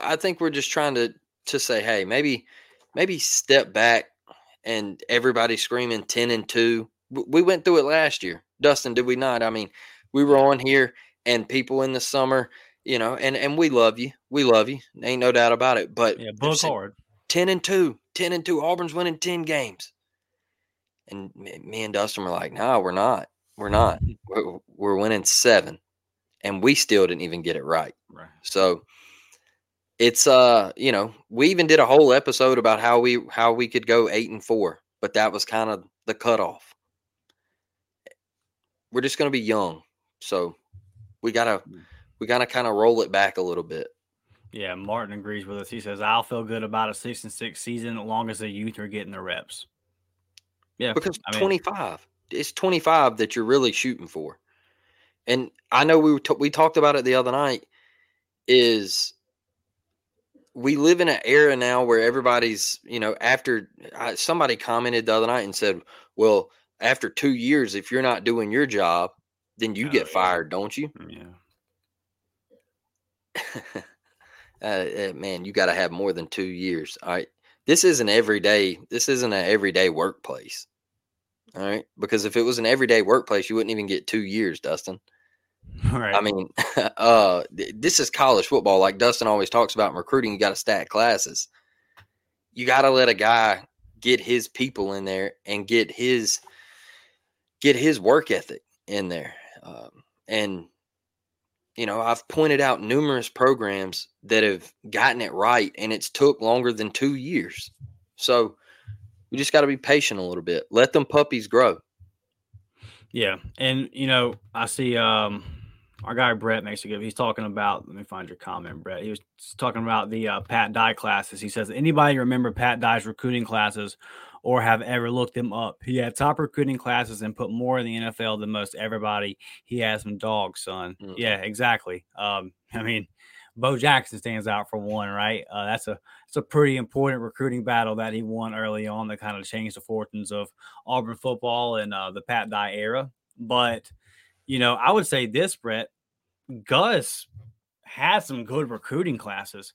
I think we're just trying to to say, hey, maybe maybe step back and everybody screaming 10 and 2. We went through it last year. Dustin, did we not? I mean, we were on here and people in the summer, you know, and and we love you. We love you. Ain't no doubt about it. But yeah, book hard. 10 and 2. 10 and 2. Auburn's winning 10 games. And me and Dustin were like, no, we're not. We're not. We're, we're winning seven. And we still didn't even get it right. Right. So it's uh, you know, we even did a whole episode about how we how we could go eight and four, but that was kind of the cutoff. We're just gonna be young. So we gotta mm. we gotta kind of roll it back a little bit. Yeah, Martin agrees with us. He says, I'll feel good about a six and six season as long as the youth are getting the reps. Yeah. Because I mean, 25, it's 25 that you're really shooting for. And I know we t- we talked about it the other night is we live in an era now where everybody's, you know, after I, somebody commented the other night and said, well, after two years, if you're not doing your job, then you oh, get yeah. fired, don't you? Yeah. uh, uh, man, you got to have more than two years. All right. This isn't everyday. This isn't an everyday workplace. All right. Because if it was an everyday workplace, you wouldn't even get two years, Dustin. All right. I mean, uh, this is college football. Like Dustin always talks about in recruiting, you got to stack classes. You got to let a guy get his people in there and get his get his work ethic in there. Um, and you know, I've pointed out numerous programs that have gotten it right, and it's took longer than two years. So we just got to be patient a little bit. Let them puppies grow. Yeah, and you know, I see um our guy Brett makes a good. He's talking about. Let me find your comment, Brett. He was talking about the uh, Pat Dye classes. He says, anybody remember Pat Dye's recruiting classes or have ever looked them up? He had top recruiting classes and put more in the NFL than most everybody. He has some dogs, son. Mm-hmm. Yeah, exactly. Um, I mean, Bo Jackson stands out for one, right? Uh, that's a it's a pretty important recruiting battle that he won early on that kind of changed the fortunes of Auburn football and uh, the Pat Dye era. But you know, I would say this, Brett, Gus had some good recruiting classes.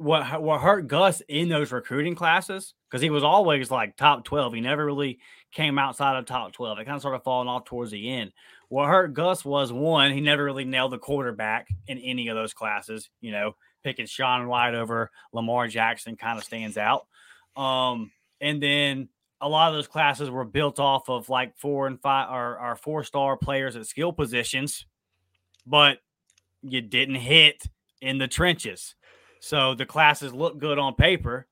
What what hurt Gus in those recruiting classes because he was always like top twelve. He never really came outside of top twelve. It kind of started falling off towards the end. What hurt Gus was one, he never really nailed the quarterback in any of those classes. You know, picking Sean White over Lamar Jackson kind of stands out. Um, and then a lot of those classes were built off of like four and five or, or four star players at skill positions, but you didn't hit in the trenches. So the classes look good on paper,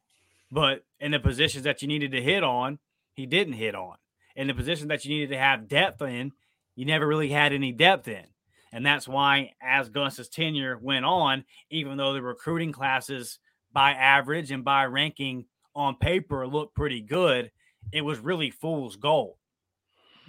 but in the positions that you needed to hit on, he didn't hit on. In the positions that you needed to have depth in, you never really had any depth in. And that's why, as Gus's tenure went on, even though the recruiting classes by average and by ranking on paper looked pretty good, it was really fool's gold.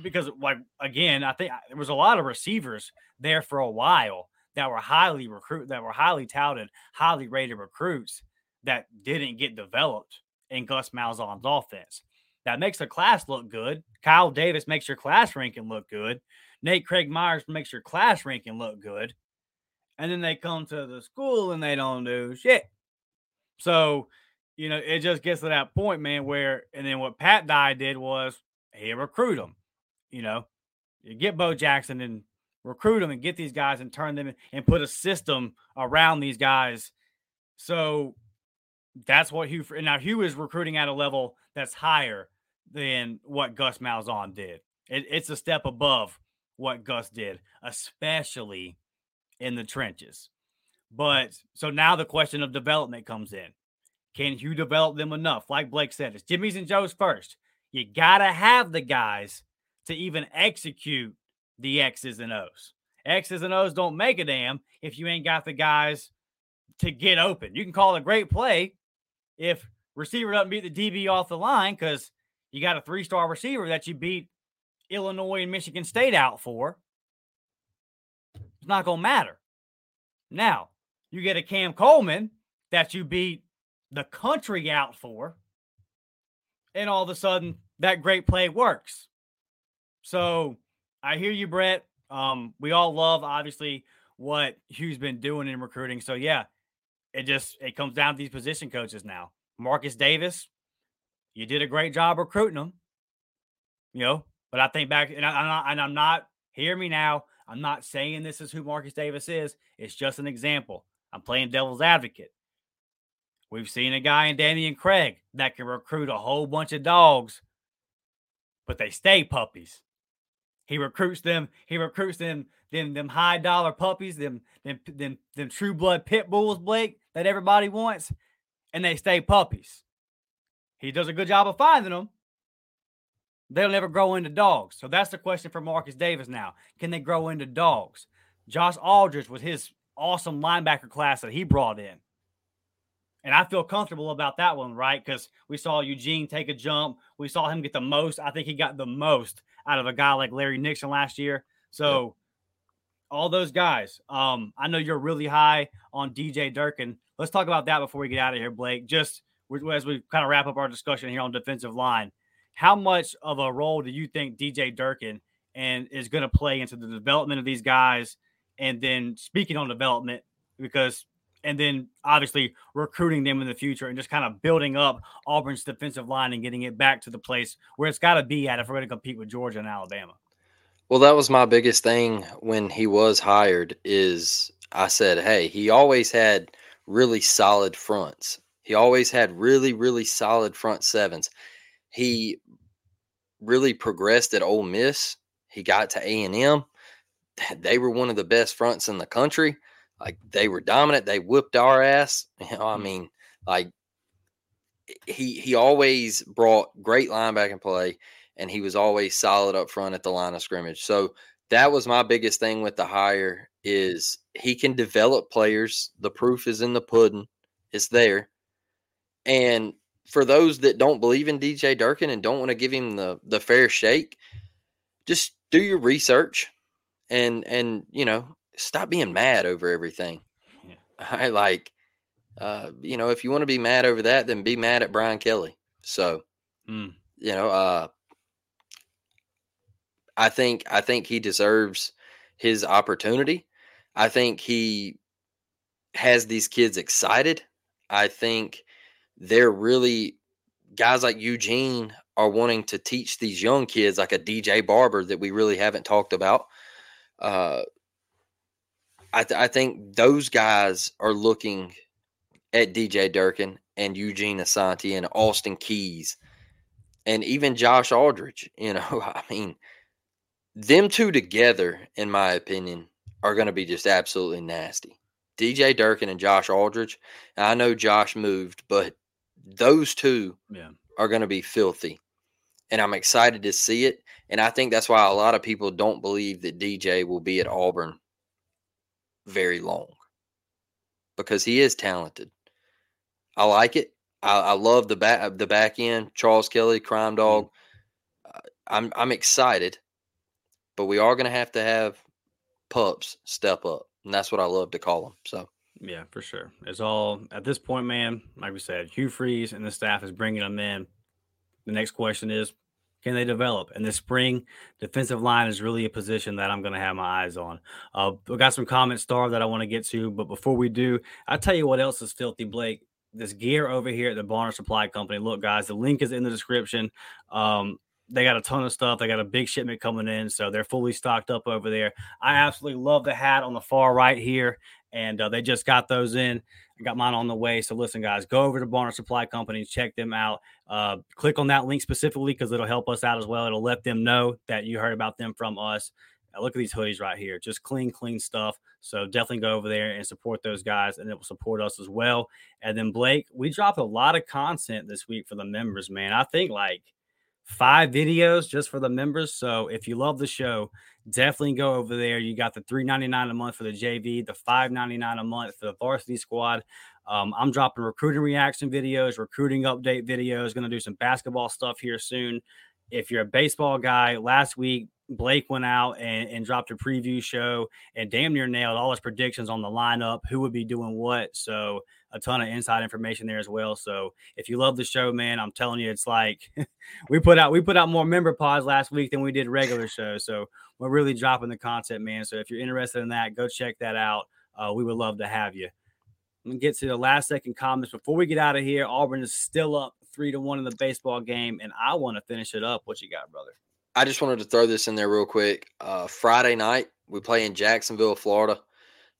Because, like, again, I think there was a lot of receivers there for a while that were highly recruit that were highly touted, highly rated recruits that didn't get developed in Gus Malzahn's offense. That makes the class look good. Kyle Davis makes your class ranking look good. Nate Craig Myers makes your class ranking look good. And then they come to the school and they don't do shit. So, you know, it just gets to that point, man, where, and then what Pat Dye did was he recruit them. You know, you get Bo Jackson and recruit them and get these guys and turn them and put a system around these guys. So that's what Hugh, now Hugh is recruiting at a level that's higher than what Gus Malzahn did. It, it's a step above what Gus did, especially in the trenches. But so now the question of development comes in. Can you develop them enough? Like Blake said, it's Jimmy's and Joe's first. You got to have the guys to even execute the X's and O's. X's and O's don't make a damn if you ain't got the guys to get open. You can call a great play if receiver doesn't beat the DB off the line because you got a three star receiver that you beat Illinois and Michigan State out for, it's not going to matter. Now, you get a Cam Coleman that you beat the country out for. and all of a sudden that great play works. So I hear you, Brett. Um, we all love obviously what Hugh's been doing in recruiting. So yeah, it just it comes down to these position coaches now. Marcus Davis, you did a great job recruiting him. You know, but I think back and, I, am not, and I'm not. Hear me now. I'm not saying this is who Marcus Davis is. It's just an example. I'm playing devil's advocate. We've seen a guy in Dameyune Craig that can recruit a whole bunch of dogs, but they stay puppies. He recruits them. He recruits them. Them them high dollar puppies. Them them them them true blood pit bulls, Blake, that everybody wants, and they stay puppies. He does a good job of finding them. They'll never grow into dogs. So that's the question for Marcus Davis now. Can they grow into dogs? Josh Aldridge with his awesome linebacker class that he brought in. And I feel comfortable about that one, right? Because we saw Eugene take a jump. We saw him get the most. I think he got the most out of a guy like Larry Nixon last year. So all those guys. Um, I know you're really high on DJ Durkin. Let's talk about that before we get out of here, Blake. Just as we kind of wrap up our discussion here on defensive line, how much of a role do you think DJ Durkin and is going to play into the development of these guys? And then speaking on development, because and then obviously recruiting them in the future and just kind of building up Auburn's defensive line and getting it back to the place where it's got to be at if we're going to compete with Georgia and Alabama. Well, that was my biggest thing when he was hired is I said, "Hey, he always had really solid fronts. He always had really really solid front sevens. He really progressed at Ole Miss. He got to A&M. They were one of the best fronts in the country like they were dominant. They whipped our ass. You know, I mm. mean, like he he always brought great linebacking play, and he was always solid up front at the line of scrimmage. So that was my biggest thing with the hire is he can develop players. The proof is in the pudding. It's there. And for those that don't believe in DJ Durkin and don't want to give him the the fair shake, just do your research and and you know stop being mad over everything. Yeah. I like, uh, you know, if you want to be mad over that, then be mad at Brian Kelly. So, mm. you know, uh, I think I think he deserves his opportunity. I think he has these kids excited. I think they're really guys like Eugene are wanting to teach these young kids, like a DJ Barber that we really haven't talked about. Uh, I, th- I think those guys are looking at DJ Durkin and Eugene Asante and Austin Keys and even Josh Aldridge. You know, I mean, them two together, in my opinion, are going to be just absolutely nasty. DJ Durkin and Josh Aldridge. I know Josh moved, but those two yeah. are going to be filthy. And I'm excited to see it. And I think that's why a lot of people don't believe that DJ will be at Auburn very long because he is talented. I like it. I, I love the back the back end. Charles Kelly, Crime mm-hmm. Dog. Mm-hmm. I'm I'm excited, but we are going to have to have pups step up, and that's what I love to call them. So. Yeah, for sure. It's all at this point, man. Like we said, Hugh Freeze and the staff is bringing them in. The next question is, can they develop? And the spring defensive line is really a position that I'm going to have my eyes on. Uh, we got some comments star that I want to get to, but before we do, I'll tell you what else is filthy, Blake. This gear over here at the Barner Supply Company. Look, guys, the link is in the description. Um, they got a ton of stuff. They got a big shipment coming in, so they're fully stocked up over there. I absolutely love the hat on the far right here, and uh, they just got those in. I got mine on the way. So listen, guys, go over to Barner Supply Company, check them out. Uh, click on that link specifically because it'll help us out as well. It'll let them know that you heard about them from us. Now, look at these hoodies right here, just clean, clean stuff. So definitely go over there and support those guys, and it will support us as well. And then Blake, we dropped a lot of content this week for the members, man. I think like five videos just for the members. So if you love the show, definitely go over there. You got the three ninety nine a month for the JV, the five ninety nine a month for the varsity squad. Um, I'm dropping recruiting reaction videos, recruiting update videos. Going to do some basketball stuff here soon. If you're a baseball guy, last week Blake went out and, and dropped a preview show and damn near nailed all his predictions on the lineup, who would be doing what. So a ton of inside information there as well. So if you love the show, man, I'm telling you, it's like we put out we put out more member pods last week than we did regular shows. So we're really dropping the content, man. So if you're interested in that, go check that out. Uh, we would love to have you. Let me get to the last second comments before we get out of here. Auburn is still up three to one in the baseball game, and I want to finish it up. What you got, brother? I just wanted to throw this in there real quick. Uh, Friday night, we play in Jacksonville, Florida.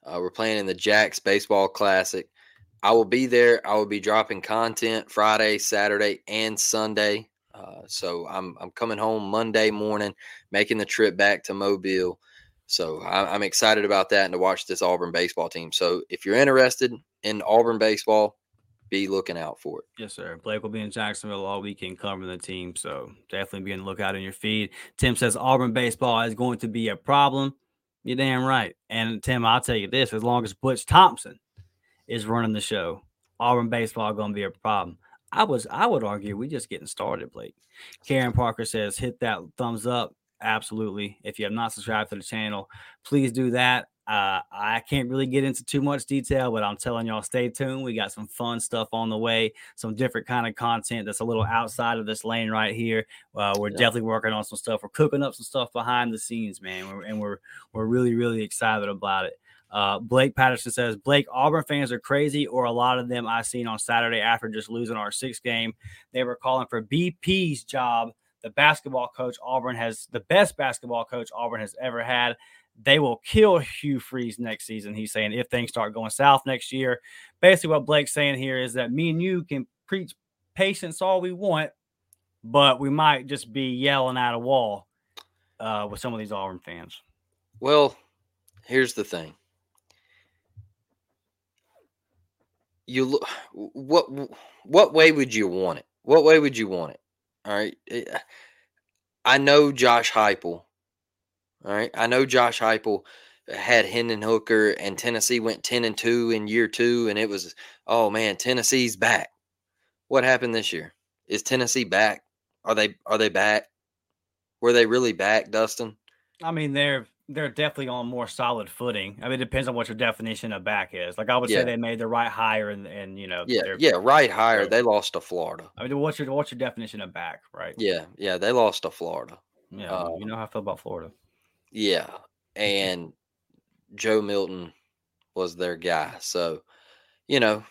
Uh, we're playing in the Jacks Baseball Classic. I will be there. I will be dropping content Friday, Saturday, and Sunday. Uh, so I'm I'm coming home Monday morning, making the trip back to Mobile. So I, I'm excited about that and to watch this Auburn baseball team. So if you're interested in Auburn baseball, be looking out for it. Yes, sir. Blake will be in Jacksonville all weekend covering the team. So definitely be on the lookout in your feed. Tim says Auburn baseball is going to be a problem. You're damn right. And Tim, I'll tell you this as long as Butch Thompson is running the show, Auburn baseball going to be a problem. I was I would argue we just getting started, Blake. Karen Parker says hit that thumbs up. Absolutely. If you have not subscribed to the channel, please do that. Uh, I can't really get into too much detail, but I'm telling y'all, stay tuned. We got some fun stuff on the way, some different kind of content that's a little outside of this lane right here. Uh, we're yeah. definitely working on some stuff. We're cooking up some stuff behind the scenes, man, we're, and we're we're really really excited about it. Uh, Blake Patterson says Blake Auburn fans are crazy, or a lot of them I seen on Saturday after just losing our sixth game. They were calling for BP's job. The basketball coach Auburn has the best basketball coach Auburn has ever had they will kill Hugh Freeze next season. He's saying if things start going south next year. Basically, what Blake's saying here is that me and you can preach patience all we want, but we might just be yelling at a wall uh, with some of these Auburn fans. Well, here's the thing. You look what what way would you want it? What way would you want it? All right. Eh, I know Josh Heupel all right. I know Josh Heupel had Hendon Hooker and Tennessee went 10 and 2 in year two, and it was, oh man, Tennessee's back. What happened this year? Is Tennessee back? Are they are they back? Were they really back, Dustin? I mean, they're they're definitely on more solid footing. I mean, it depends on what your definition of back is. Like I would yeah. say they made the right hire and and you know yeah yeah right hire. They lost to Florida. I mean, what's your what's your definition of back, right? Yeah yeah they lost to Florida. Yeah, uh, you know how I feel about Florida. Yeah, and Joe Milton was their guy. So, you know,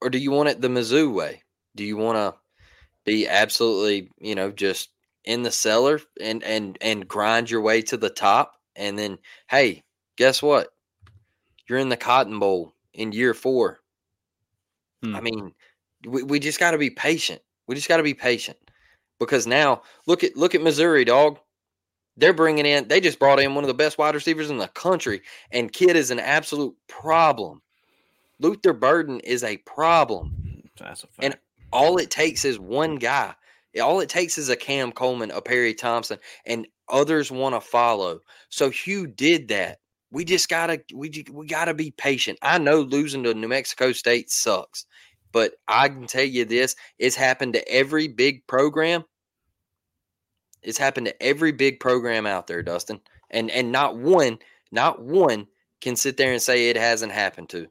or do you want it the Mizzou way? Do you want to be absolutely, you know, just in the cellar and and and grind your way to the top, and then, hey, guess what? You're in the Cotton Bowl in year four. Hmm. I mean, we, we just got to be patient. We just got to be patient because now look at look at Missouri, dog. They're bringing in, they just brought in one of the best wide receivers in the country, and Kid is an absolute problem. Luther Burden is a problem. That's a fact. And all it takes is one guy. All it takes is a Cam Coleman, a Perry Thompson, and others want to follow. So Hugh did that. We just gotta we we gotta be patient. I know losing to New Mexico State sucks, but I can tell you this: it's happened to every big program it's happened to every big program out there, Dustin. And and not one, not one can sit there and say it hasn't happened to.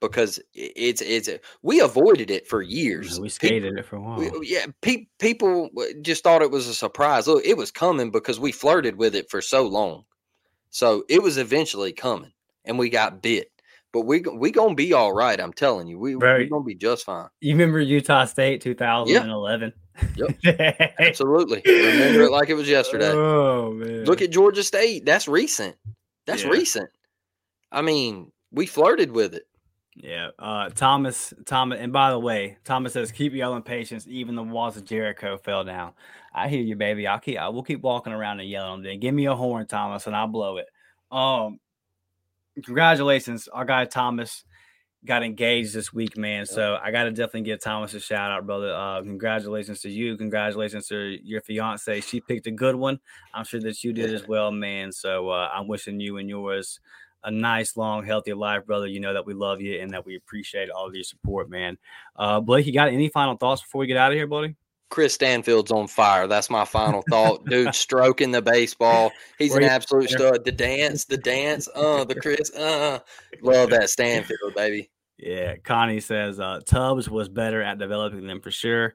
Because it's it's uh, we avoided it for years. Yeah, we skated people, it for a while. We, yeah, pe- people just thought it was a surprise. Look, it was coming because we flirted with it for so long. So it was eventually coming, and we got bit. But we we gonna be all right. I'm telling you, we we gonna be just fine. You remember Utah State 2011? Yep, absolutely. Remember it like it was yesterday. Oh man! Look at Georgia State. That's recent. That's yeah. recent. I mean, we flirted with it. Yeah. Uh, Thomas, Thomas, and by the way, Thomas says, keep yelling patience. Even the walls of Jericho fell down. I hear you, baby. I'll keep, I will keep walking around and yelling. Then give me a horn, Thomas, and I'll blow it. Um, congratulations, our guy Thomas got engaged this week, man. So I got to definitely give Thomas a shout out, brother. Uh, congratulations to you. Congratulations to your fiance. She picked a good one. I'm sure that you did as well, man. So uh, I'm wishing you and yours a nice, long, healthy life, brother. You know that we love you and that we appreciate all of your support, man. Uh, Blake, you got any final thoughts before we get out of here, buddy? Chris Stanfield's on fire. That's my final thought. Dude, stroking the baseball. He's Where an absolute stud. The dance, the dance, uh, the Chris, uh, love that Stanfield, baby. Yeah, Connie says uh, Tubbs was better at developing them for sure.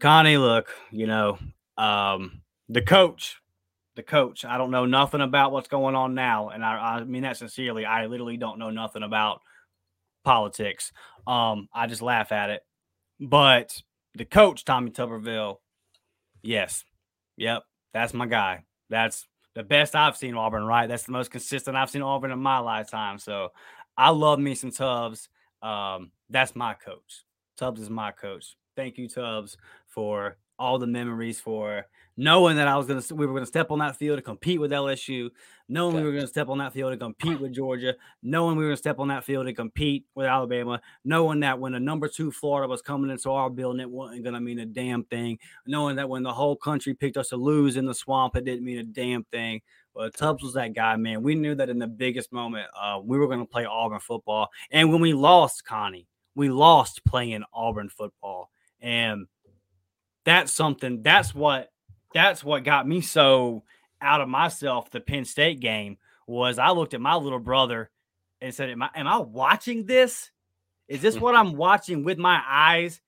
Connie, look, you know, um, the coach, the coach. I don't know nothing about what's going on now, and I, I mean that sincerely. I literally don't know nothing about politics. Um, I just laugh at it. But the coach, Tommy Tuberville, yes, yep, that's my guy. That's the best I've seen Auburn. Right, that's the most consistent I've seen Auburn in my lifetime. So I love me some Tubbs. Um, that's my coach. Tubbs is my coach. Thank you, Tubbs, for all the memories, for knowing that I was gonna we were gonna step on that field to compete with LSU, knowing we were gonna step on that field to compete with Georgia, knowing we were gonna step on that field to compete with Alabama, knowing that when the number two Florida was coming into our building, it wasn't gonna mean a damn thing, knowing that when the whole country picked us to lose in the swamp, it didn't mean a damn thing. But Tubbs was that guy, man. We knew that in the biggest moment, uh, we were going to play Auburn football. And when we lost, Connie, we lost playing Auburn football. And that's something, that's what, that's what got me so out of myself. The Penn State game was I looked at my little brother and said, Am I, am I watching this? Is this what I'm watching with my eyes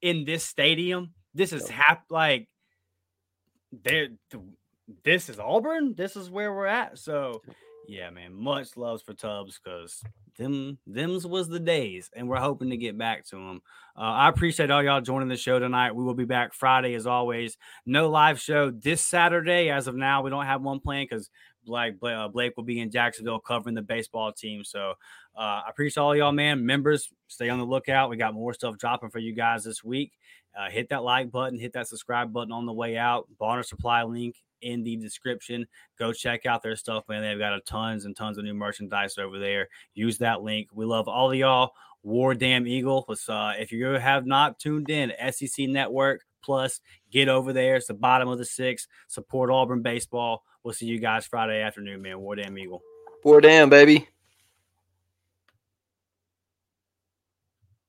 in this stadium? This is hap like there this is Auburn. This is where we're at. So, yeah, man, much loves for Tubbs because them them's was the days, and we're hoping to get back to them. Uh, I appreciate all y'all joining the show tonight. We will be back Friday as always. No live show this Saturday as of now. We don't have one planned because Blake, uh, Blake will be in Jacksonville covering the baseball team. So uh, I appreciate all y'all, man. Members, stay on the lookout. We got more stuff dropping for you guys this week. Uh, hit that like button, hit that subscribe button on the way out. Barner Supply link in the description. Go check out their stuff, man. They've got a tons and tons of new merchandise over there. Use that link. We love all of y'all. War Damn Eagle. Was, uh, if you have not tuned in, SEC Network Plus, get over there. It's the bottom of the six. Support Auburn baseball. We'll see you guys Friday afternoon, man. War Damn Eagle. War Damn, baby.